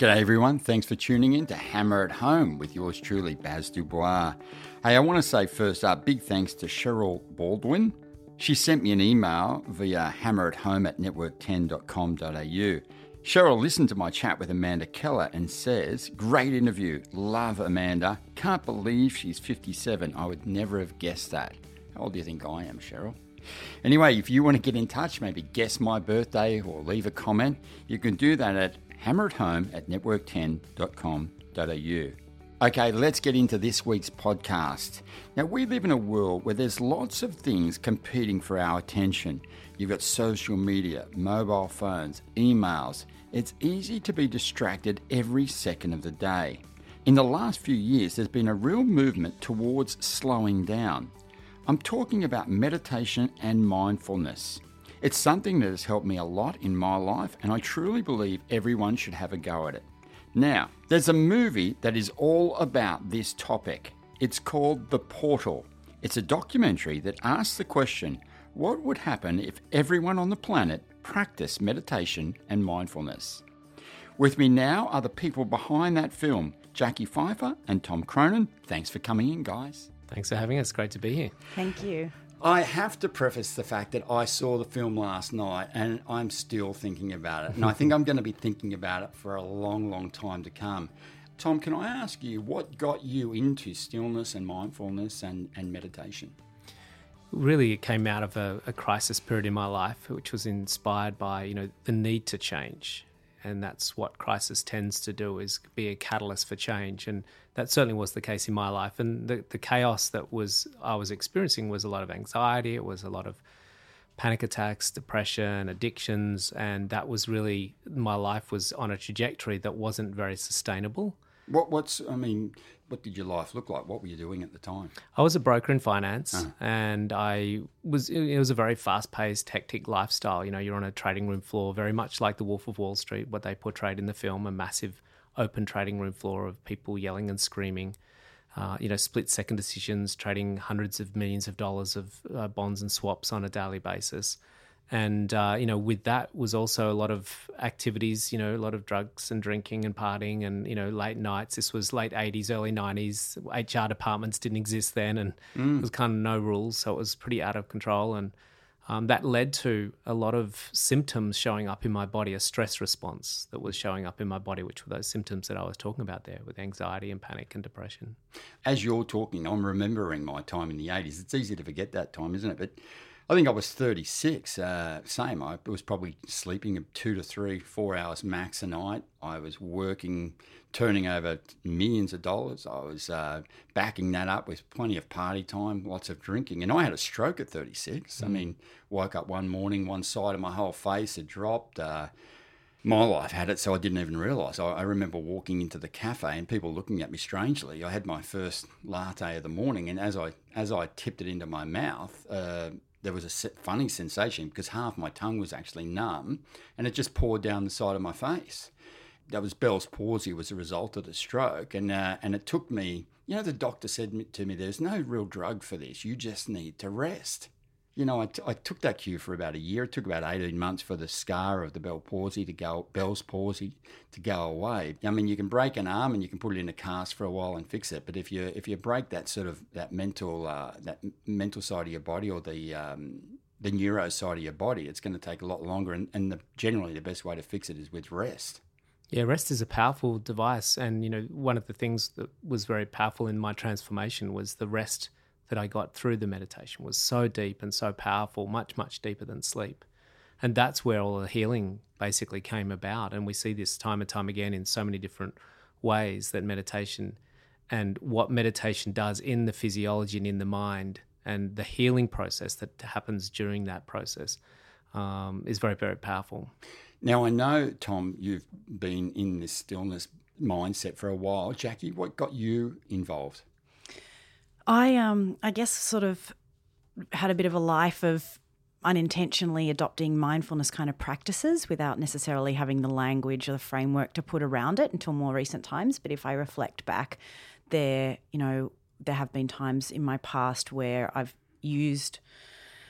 G'day everyone, thanks for tuning in to Hammer at Home with yours truly, Baz Du Bois. Hey, I want to say first up, big thanks to Cheryl Baldwin. She sent me an email via hammerathome at network10.com.au. Cheryl listened to my chat with Amanda Keller and says, Great interview, love Amanda. Can't believe she's 57. I would never have guessed that. How old do you think I am, Cheryl? Anyway, if you want to get in touch, maybe guess my birthday or leave a comment, you can do that at hammerathome at network10.com.au. Okay, let's get into this week's podcast. Now, we live in a world where there's lots of things competing for our attention. You've got social media, mobile phones, emails. It's easy to be distracted every second of the day. In the last few years, there's been a real movement towards slowing down. I'm talking about meditation and mindfulness. It's something that has helped me a lot in my life, and I truly believe everyone should have a go at it. Now, there's a movie that is all about this topic. It's called The Portal. It's a documentary that asks the question what would happen if everyone on the planet practiced meditation and mindfulness? With me now are the people behind that film, Jacqui Fifer and Tom Cronin. Thanks for coming in, guys. Thanks for having us. Great to be here. Thank you. I have to preface the fact that I saw the film last night and I'm still thinking about it. And I think I'm going to be thinking about it for a long, long time to come. Tom, can I ask you what got you into stillness and mindfulness and, and meditation? Really, it came out of a, a crisis period in my life, which was inspired by you know the need to change, and that's what crisis tends to do is be a catalyst for change. And that certainly was the case in my life. And the, the chaos that was i was experiencing was a lot of anxiety. It was a lot of panic attacks depression addictions. And that was really my life was on a trajectory that wasn't very sustainable. What what's i mean what did your life look like? What were you doing at the time? I was a broker in finance uh-huh. and i was it was a very fast-paced hectic lifestyle. You know you're on a trading room floor very much like the wolf of wall street what they portrayed in the film a massive open trading room floor of people yelling and screaming. Uh, you know, split second decisions, trading hundreds of millions of dollars of uh, bonds and swaps on a daily basis and uh, you know with that was also a lot of activities you know a lot of drugs and drinking and partying and you know late nights. This was late 80s early 90s hr departments didn't exist then and mm. there was kind of no rules so it was pretty out of control. And um, that led to a lot of symptoms showing up in my body a stress response that was showing up in my body which were those symptoms that i was talking about there with anxiety and panic and depression. As you're talking i'm remembering my time in the 80s it's easy to forget that time isn't it? But I think I was 36. Uh, same. I was probably sleeping two to three, four hours max a night. I was working, turning over millions of dollars. I was uh, backing that up with plenty of party time, lots of drinking. And I had a stroke at 36. Mm. I mean, woke up one morning, one side of my whole face had dropped. Uh, my life had it, so I didn't even realise. I, I, remember walking into the cafe and people looking at me strangely. I had my first latte of the morning, and as I as I tipped it into my mouth, uh, there was a funny sensation because half my tongue was actually numb and it just poured down the side of my face. That was Bell's palsy was a result of the stroke. And, uh, and it took me, you know, the doctor said to me, there's no real drug for this. You just need to rest you know, I, t- I took that cue for about a year. It took about 18 months for the scar of the Bell palsy to go, Bell's palsy to go away. I mean, you can break an arm and you can put it in a cast for a while and fix it. But if you if you break that sort of that mental uh, that mental side of your body or the um, the neuro side of your body, it's going to take a lot longer. And, and the, generally, the best way to fix it is with rest. Yeah, rest is a powerful device, and you know, one of the things that was very powerful in my transformation was the rest that I got through the meditation was so deep and so powerful, much, much deeper than sleep. And that's where all the healing basically came about. And we see this time and time again in so many different ways that meditation and what meditation does in the physiology and in the mind and the healing process that happens during that process um, is very, very powerful. Now, I know, Tom, you've been in this stillness mindset for a while. Jacqui, what got you involved? I um I guess sort of had a bit of a life of unintentionally adopting mindfulness kind of practices without necessarily having the language or the framework to put around it until more recent times. But if I reflect back, there, you know, there have been times in my past where I've used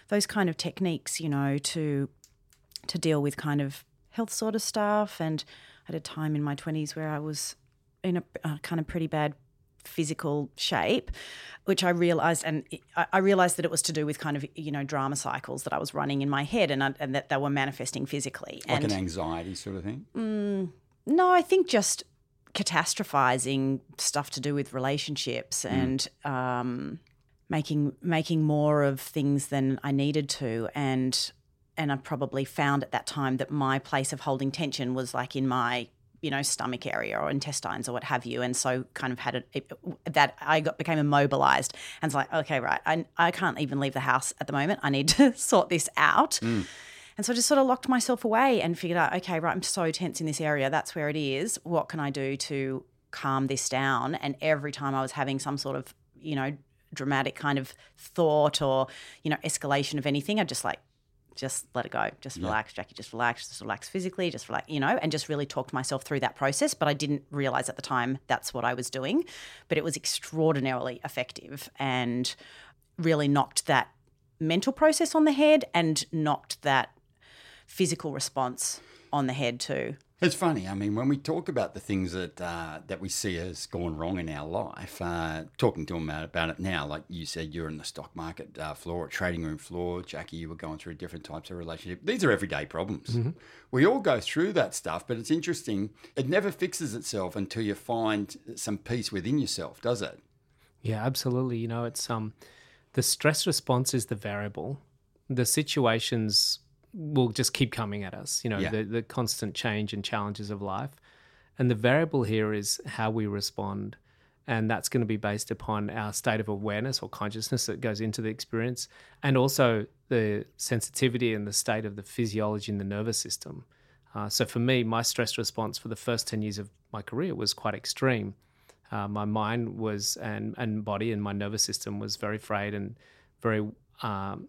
those kind of techniques, you know, to to deal with kind of health sort of stuff. And at a time in my twenties where I was in a, a kind of pretty bad physical shape, which I realized, and I realized that it was to do with kind of you know drama cycles that I was running in my head, and I, and that they were manifesting physically, like and, an anxiety sort of thing. Mm, no, I think just catastrophizing stuff to do with relationships mm. and um, making making more of things than I needed to, and and I probably found at that time that my place of holding tension was like in my you know stomach area or intestines or what have you. And so kind of had it, it that i got became immobilized and it's like okay right I, I can't even leave the house at the moment. I need to sort this out. Mm. and so i just sort of locked myself away and figured out okay right i'm so tense in this area. That's where it is. What can i do to calm this down? And every time i was having some sort of you know dramatic kind of thought or you know escalation of anything i just like just let it go. Just relax. Jacqui. Just relax. Just relax physically. Just relax, you know, and just really talked myself through that process. But I didn't realize at the time that's what I was doing. But it was extraordinarily effective and really knocked that mental process on the head and knocked that physical response on the head too. It's funny. I mean, when we talk about the things that uh, that we see as gone wrong in our life, uh, talking to them about it now, like you said, you're in the stock market uh, floor, trading room floor. Jacqui, you were going through different types of relationship. These are everyday problems. Mm-hmm. We all go through that stuff, but it's interesting. It never fixes itself until you find some peace within yourself, does it? Yeah, absolutely. You know, it's um, the stress response is the variable. The situations will just keep coming at us, you know, yeah. the, the constant change and challenges of life. And the variable here is how we respond. And that's going to be based upon our state of awareness or consciousness that goes into the experience, and also the sensitivity and the state of the physiology in the nervous system. Uh, so for me, my stress response for the first 10 years of my career was quite extreme. Uh, my mind was, and, and body and my nervous system was very frayed and very um,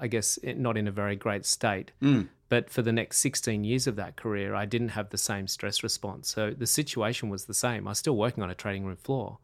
I guess, not in a very great state. Mm. But for the next 16 years of that career, I didn't have the same stress response. So the situation was the same. I was still working on a trading room floor.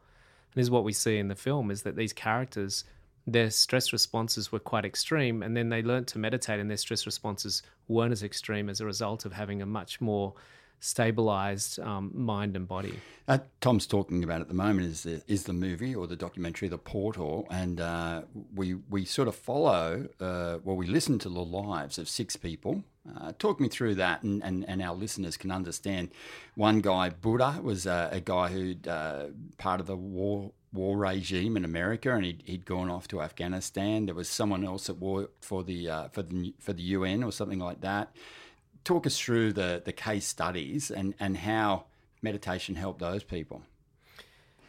And this is what we see in the film is that these characters, their stress responses were quite extreme. And then they learned to meditate, and their stress responses weren't as extreme as a result of having a much more stabilized um, mind and body. Uh, Tom's talking about at the moment is the, is the movie or the documentary, The Portal, and uh, we we sort of follow, uh, well, we listen to the lives of six people. Uh, talk me through that, and, and, and our listeners can understand. One guy, Buddha, was a guy who'd uh, part of the war war regime in America, and he'd, he'd gone off to Afghanistan. There was someone else that worked for the uh, for the for the UN or something like that talk us through the, the case studies and, and how meditation helped those people.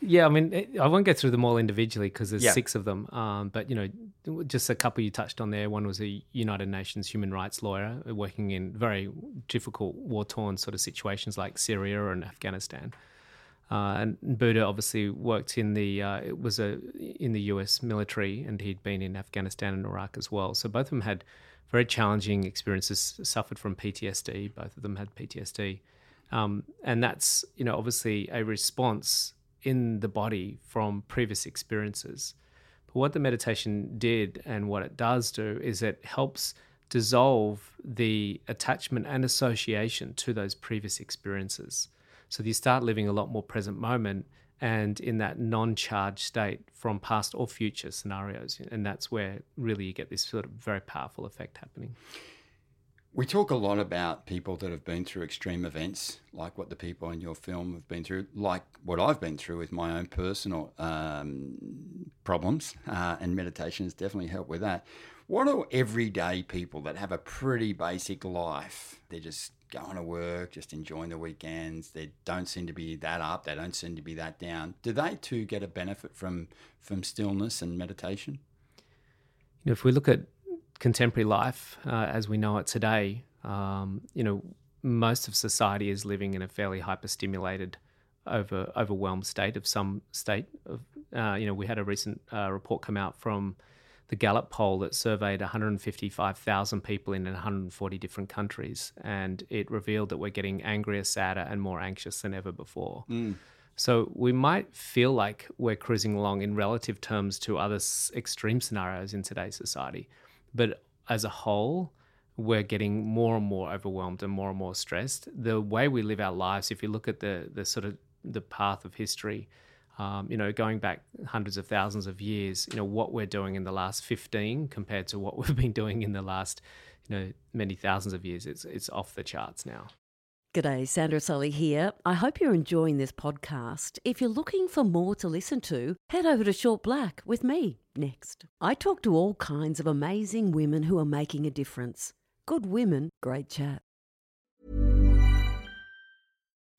Yeah, I mean, I won't go through them all individually because there's yeah. six of them. Um, but you know, just a couple you touched on there. One was a United Nations human rights lawyer working in very difficult war-torn sort of situations like Syria and Afghanistan. Uh, and Buddha obviously worked in the uh, it was a in the U.S. military, and he'd been in Afghanistan and Iraq as well. So both of them had very challenging experiences, suffered from PTSD. Both of them had PTSD. Um, and that's, you know, obviously a response in the body from previous experiences. But what the meditation did and what it does do is it helps dissolve the attachment and association to those previous experiences. So you start living a lot more present moment and in that non-charged state from past or future scenarios. And that's where really you get this sort of very powerful effect happening. We talk a lot about people that have been through extreme events like what the people in your film have been through like what i've been through with my own personal um, problems uh, and meditation has definitely helped with that. What are everyday people that have a pretty basic life they're just going to work, just enjoying the weekends. They don't seem to be that up. They don't seem to be that down. Do they too get a benefit from from stillness and meditation? You know, if we look at contemporary life uh, as we know it today, um, you know, most of society is living in a fairly hyperstimulated, over overwhelmed state of some state. Of uh, you know, we had a recent uh, report come out from the Gallup poll that surveyed 155,000 people in 140 different countries, and it revealed that we're getting angrier, sadder, and more anxious than ever before. Mm. So we might feel like we're cruising along in relative terms to other s- extreme scenarios in today's society, but as a whole, we're getting more and more overwhelmed and more and more stressed. The way we live our lives, if you look at the the sort of the path of history, um, you know, going back hundreds of thousands of years, you know, what we're doing in the last 15 compared to what we've been doing in the last, you know, many thousands of years, it's, it's off the charts now. G'day, Sandra Sully here. I hope you're enjoying this podcast. If you're looking for more to listen to, head over to Short Black with me next. I talk to all kinds of amazing women who are making a difference. Good women, great chat.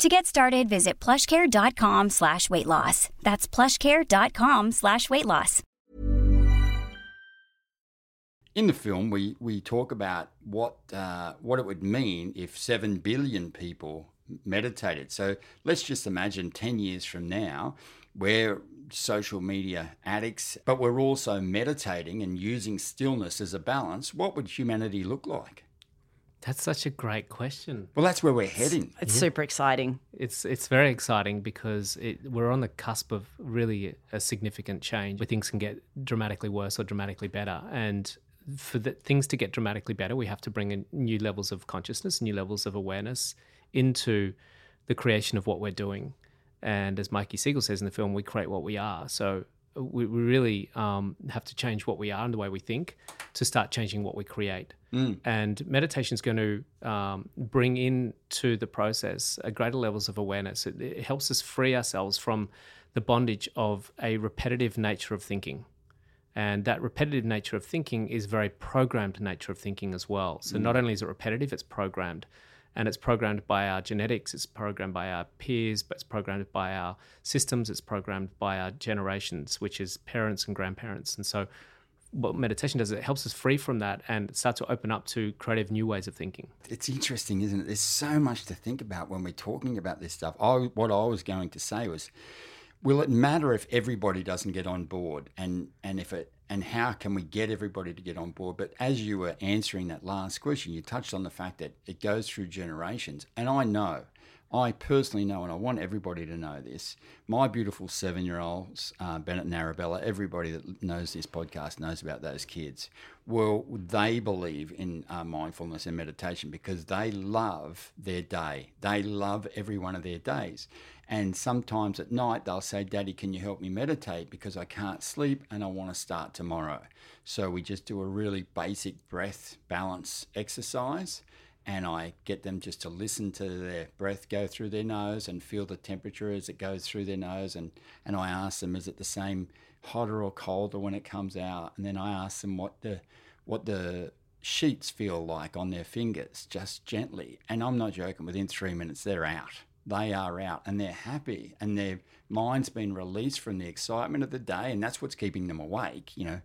To get started, visit plushcare.com slash weight loss. That's plushcare.com slash weight loss. In the film, we, we talk about what uh, what it would mean if seven billion people meditated. So let's just imagine ten years from now, we're social media addicts, but we're also meditating and using stillness as a balance. What would humanity look like? That's such a great question. Well, that's where we're heading. It's super exciting. It's it's very exciting because it, we're on the cusp of really a significant change where things can get dramatically worse or dramatically better. And for the, things to get dramatically better, we have to bring in new levels of consciousness, new levels of awareness into the creation of what we're doing. And as Mikey Siegel says in the film, we create what we are. So we, we really um, have to change what we are and the way we think to start changing what we create. And meditation is going to um, bring into the process a greater levels of awareness. It, it helps us free ourselves from the bondage of a repetitive nature of thinking. And that repetitive nature of thinking is very programmed nature of thinking as well. So not only is it repetitive, it's programmed. And it's programmed by our genetics, it's programmed by our peers, but it's programmed by our systems, it's programmed by our generations, which is parents and grandparents. And so what meditation does it helps us free from that and start to open up to creative new ways of thinking. It's interesting, isn't it? There's so much to think about when we're talking about this stuff. I, what I was going to say was, will it matter if everybody doesn't get on board, and and if it and how can we get everybody to get on board? But as you were answering that last question, you touched on the fact that it goes through generations, and I know. I personally know, and I want everybody to know this. My beautiful seven-year-olds, uh, Bennett and Arabella, everybody that knows this podcast knows about those kids. Well, they believe in uh, mindfulness and meditation because they love their day. They love every one of their days. And sometimes at night they'll say, Daddy, can you help me meditate? Because I can't sleep and I want to start tomorrow. So we just do a really basic breath balance exercise and I get them just to listen to their breath go through their nose and feel the temperature as it goes through their nose. And, and I ask them is it the same hotter or colder when it comes out? And then I ask them what the what the sheets feel like on their fingers just gently. And I'm not joking within 3 minutes they're out they are out and they're happy and their mind's been released from the excitement of the day and that's what's keeping them awake you know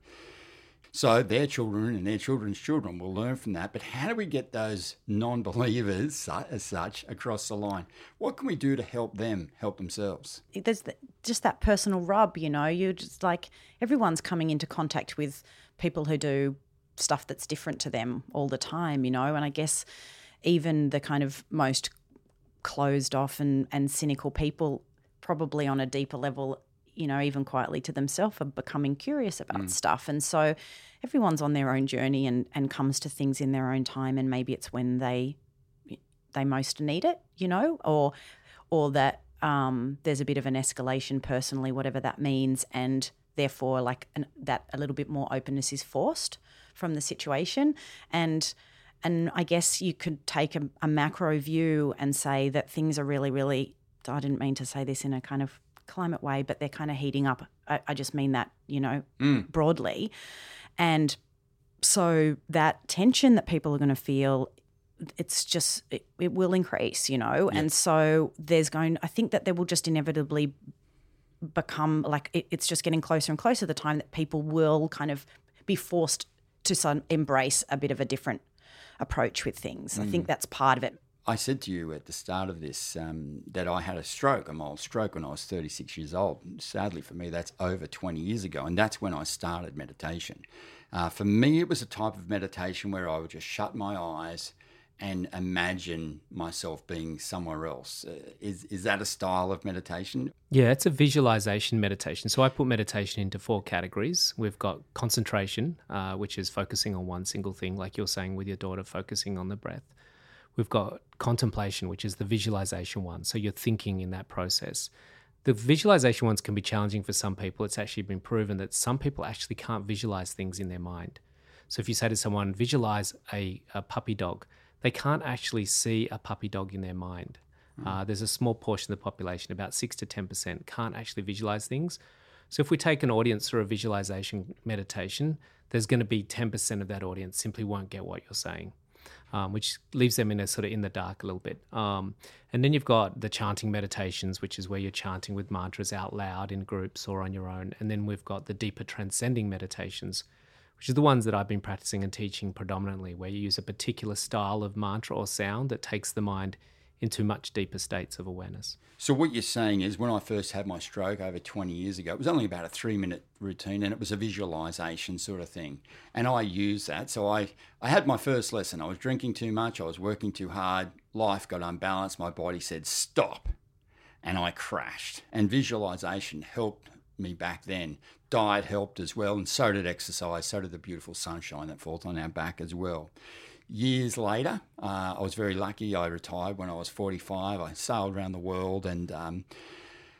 so their children and their children's children will learn from that. But how do we get those non-believers, as such, across the line? What can we do to help them help themselves? there's just that personal rub, you know. you're just like everyone's coming into contact with people who do stuff that's different to them all the time, you know. And I guess even the kind of most closed off and, and cynical people, probably on a deeper level, you know, even quietly to themselves, are becoming curious about stuff. And so everyone's on their own journey and, and comes to things in their own time. And maybe it's when they they most need it, you know, or or that um, there's a bit of an escalation personally, whatever that means, and therefore like an, that a little bit more openness is forced from the situation, and and I guess you could take a, a macro view and say that things are really, really. I didn't mean to say this in a kind of climate way, but they're kind of heating up. I, I just mean that, you know, Mm. broadly. And so that tension that people are going to feel it's just it, it will increase you know and so there's going i think that there will just inevitably become like it, it's just getting closer and closer the time that people will kind of be forced to some, embrace a bit of a different approach with things i think that's part of it I said to you at the start of this um, that I had a stroke, a mild stroke, when I was 36 years old. Sadly for me, that's over 20 years ago, and that's when I started meditation. Uh, for me, it was a type of meditation where I would just shut my eyes and imagine myself being somewhere else. Uh, is is that a style of meditation? Yeah, it's a visualization meditation. So I put meditation into four categories. We've got concentration, uh, which is focusing on one single thing, like you're saying with your daughter, focusing on the breath. We've got contemplation, which is the visualization one. So you're thinking in that process. The visualization ones can be challenging for some people. It's actually been proven that some people actually can't visualize things in their mind. So if you say to someone, visualize a, a puppy dog, they can't actually see a puppy dog in their mind. Uh, there's a small portion of the population, about 6 to 10%, can't actually visualize things. So if we take an audience through a visualization meditation, there's going to be 10% of that audience simply won't get what you're saying. Um, which leaves them in a sort of in the dark a little bit. Um, and then you've got the chanting meditations, which is where you're chanting with mantras out loud in groups or on your own. And then we've got the deeper transcending meditations, which are the ones that I've been practicing and teaching predominantly, where you use a particular style of mantra or sound that takes the mind into much deeper states of awareness. So what you're saying is, when I first had my stroke over 20 years ago, it was only about a three-minute routine, and it was a visualization sort of thing. And I used that. So I, I had my first lesson. I was drinking too much. I was working too hard. Life got unbalanced. My body said stop, and I crashed. And visualization helped me back then. Diet helped as well, and so did exercise. So did the beautiful sunshine that falls on our back as well years later, uh, I was very lucky. I retired when I was 45. I sailed around the world, and um,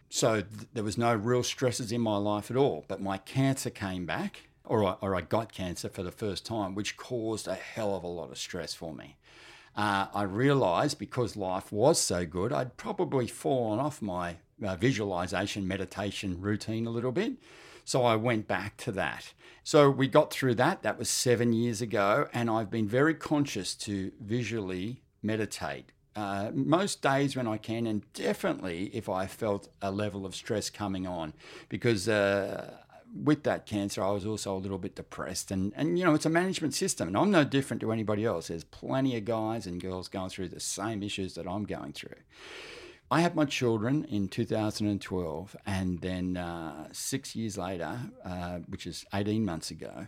so th- there was no real stresses in my life at all. But my cancer came back, or I, or I got cancer for the first time, which caused a hell of a lot of stress for me. Uh, I realised because life was so good, I'd probably fallen off my uh, visualization meditation routine a little bit. So I went back to that. So we got through that. That was seven years ago. And I've been very conscious to visually meditate uh, most days when I can, and definitely if I felt a level of stress coming on, because uh, with that cancer, I was also a little bit depressed. And, and, you know, it's a management system, and I'm no different to anybody else. There's plenty of guys and girls going through the same issues that I'm going through. I had my children in 2012, and then uh, six years later, uh, which is 18 months ago,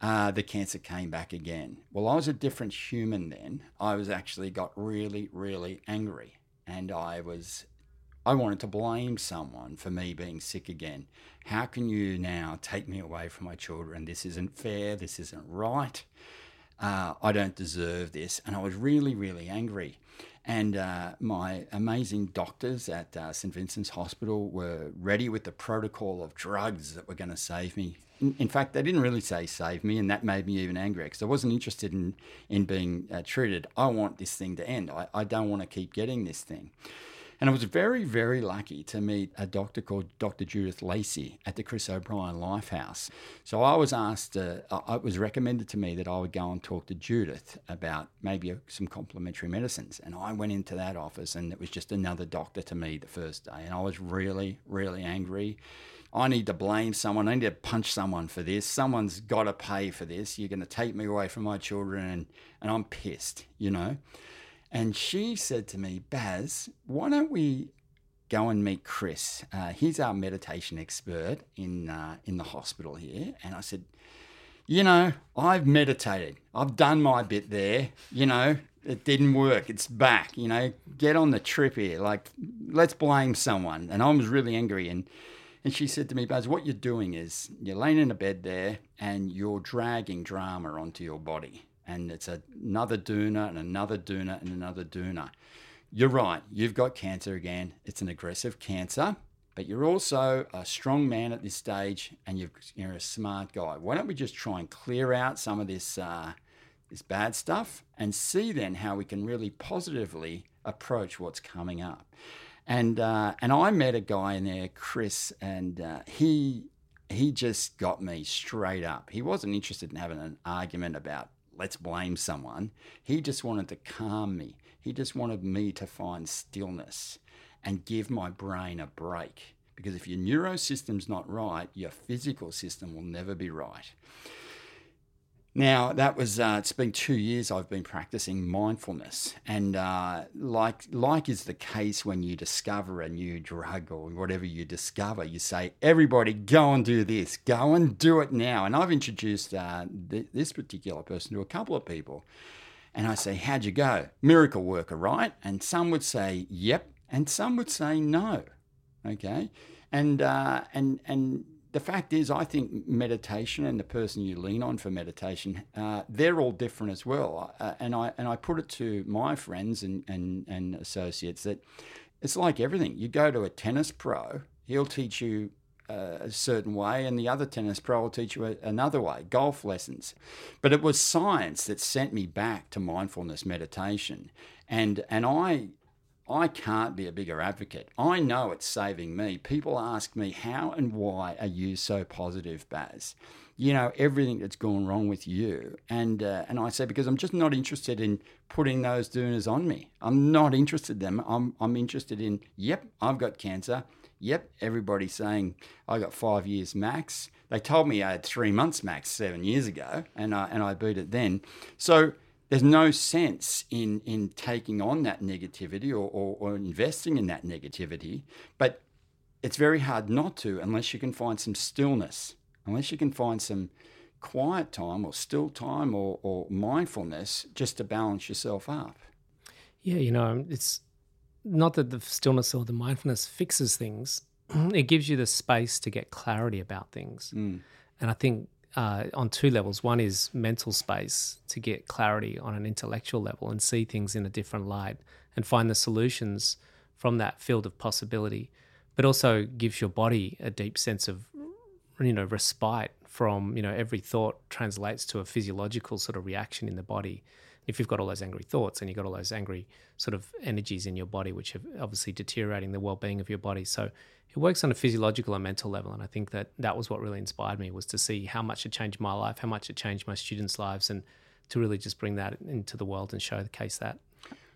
uh, the cancer came back again. Well, I was a different human then. I was actually got really, really angry, and I was, I wanted to blame someone for me being sick again. How can you now take me away from my children? This isn't fair. This isn't right. Uh, I don't deserve this, and I was really, really angry. And uh, my amazing doctors at uh, St. Vincent's Hospital were ready with the protocol of drugs that were going to save me. In, in, fact, they didn't really say save me, and that made me even angrier because I wasn't interested in, in being uh, treated. I want this thing to end. I, I don't want to keep getting this thing. And I was very, very lucky to meet a doctor called Dr. Judith Lacey at the Chris O'Brien Lifehouse. So I was asked, uh, it was recommended to me that I would go and talk to Judith about maybe some complementary medicines. And I went into that office, and it was just another doctor to me the first day. And I was really, really angry. I need to blame someone. I need to punch someone for this. Someone's got to pay for this. You're going to take me away from my children, and, and I'm pissed, you know. And she said to me, Baz, why don't we go and meet Chris? Uh, he's our meditation expert in, uh, in the hospital here. And I said, you know, I've meditated. I've done my bit there. You know, it didn't work. It's back. You know, get on the trip here. Like, let's blame someone. And I was really angry. And, and she said to me, Baz, what you're doing is you're laying in a bed there and you're dragging drama onto your body and it's another doona and another doona and another doona. You're right, you've got cancer again. It's an aggressive cancer, but you're also a strong man at this stage and you are a smart guy. Why don't we just try and clear out some of this, uh, this bad stuff and see then how we can really positively approach what's coming up? And uh, and I met a guy in there, Chris, and uh, he he just got me straight up. He wasn't interested in having an argument about let's blame someone. He just wanted to calm me. He just wanted me to find stillness and give my brain a break. Because if your neurosystem's not right, your physical system will never be right. Now that was uh, it's been two years I've been practicing mindfulness, and uh, like like is the case when you discover a new drug or whatever you discover, you say everybody go and do this, go and do it now. And I've introduced uh, th- this particular person to a couple of people, and I say, how'd you go? Miracle worker, right? And some would say yep, and some would say no. Okay, and uh, and and the fact is, I think meditation and the person you lean on for meditation, uh, they're all different as well. Uh, and I and I put it to my friends and, and, and associates that it's like everything. You go to a tennis pro, he'll teach you uh, a certain way, and the other tennis pro will teach you another way. Golf lessons, but it was science that sent me back to mindfulness meditation, and and I I can't be a bigger advocate. I know it's saving me. People ask me, how and why are you so positive, Baz? You know, everything that's gone wrong with you. And, uh, and I say, because I'm just not interested in putting those dooners on me. I'm not interested in them. I'm, I'm interested in, yep, I've got cancer. Yep, everybody's saying I got five years max. They told me I had three months max seven years ago, and I, and I beat it then. So, there's no sense in in taking on that negativity or, or, or, investing in that negativity but it's very hard not to unless you can find some stillness unless you can find some quiet time or still time or, or mindfulness just to balance yourself up yeah you know it's not that the stillness or the mindfulness fixes things it gives you the space to get clarity about things mm. and i think uh, on two levels. One is mental space to get clarity on an intellectual level and see things in a different light and find the solutions from that field of possibility, but also gives your body a deep sense of, you know, respite from, you know, every thought translates to a physiological sort of reaction in the body. If you've got all those angry thoughts and you've got all those angry sort of energies in your body, which are obviously deteriorating the well-being of your body. So it works on a physiological and mental level and i think that that was what really inspired me was to see how much it changed my life how much it changed my students lives and to really just bring that into the world and show the case that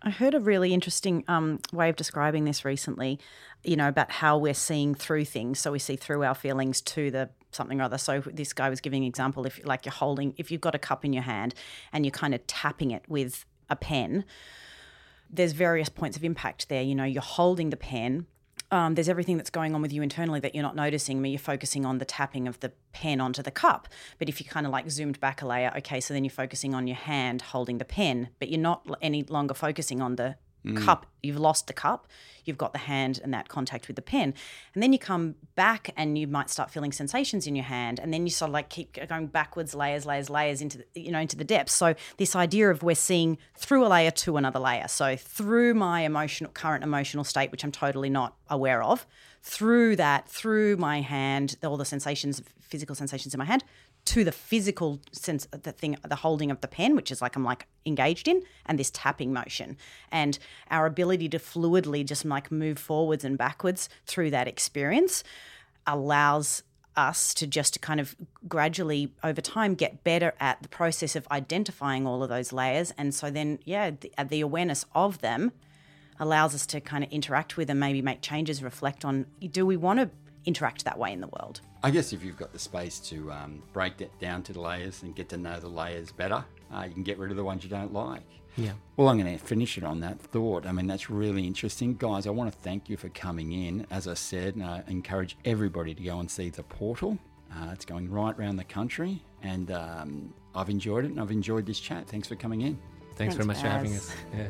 I heard a really interesting um, way of describing this recently, you know, about how we're seeing through things. So we see through our feelings to the something or other. So this guy was giving an example if like you're holding, if you've got a cup in your hand and you're kind of tapping it with a pen, there's various points of impact there. You know, you're holding the pen um, there's everything that's going on with you internally that you're not noticing. Me, you're focusing on the tapping of the pen onto the cup. But if you kind of like zoomed back a layer, okay, so then you're focusing on your hand holding the pen, but you're not any longer focusing on the mm. cup. You've lost the cup. You've got the hand and that contact with the pen. And then you come back and you might start feeling sensations in your hand. And then you sort of like keep going backwards, layers, layers, layers into the, you know, into the depths. So this idea of we're seeing through a layer to another layer. So through my emotional current emotional state, which I'm totally not aware of, through that, through my hand, all the sensations, physical sensations in my hand, to the physical sense of the thing the holding of the pen which is like i'm like engaged in and this tapping motion. And our ability to fluidly just like move forwards and backwards through that experience allows us to just kind of gradually over time get better at the process of identifying all of those layers. And so then yeah the, uh, the awareness of them allows us to kind of interact with and maybe make changes reflect on do we want to interact that way in the world. I guess if you've got the space to um, break that down to the layers and get to know the layers better, uh, you can get rid of the ones you don't like. Yeah. Well, I'm going to finish it on that thought. I mean, that's really interesting. Guys, I want to thank you for coming in. As I said, I encourage everybody to go and see the portal. Uh, it's going right around the country, and um, I've enjoyed it and I've enjoyed this chat. Thanks for coming in. Thanks, Thanks very much for having us. Yeah.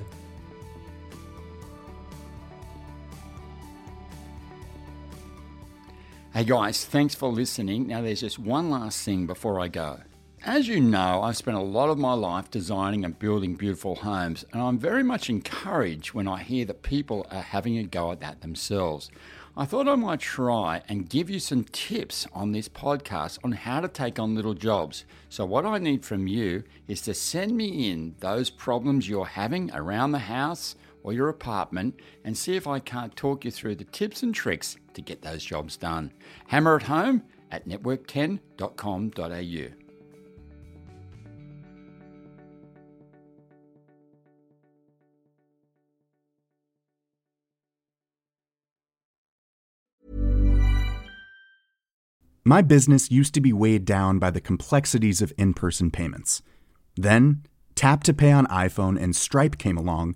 Hey guys, thanks for listening. Now, there's just one last thing before I go. As you know, I've spent a lot of my life designing and building beautiful homes, and I'm very much encouraged when I hear that people are having a go at that themselves. I thought I might try and give you some tips on this podcast on how to take on little jobs. So, what I need from you is to send me in those problems you're having around the house or your apartment and see if I can't talk you through the tips and tricks to get those jobs done. Hammer at home at network10.com.au. My business used to be weighed down by the complexities of in person payments. Then, Tap to Pay on iPhone and Stripe came along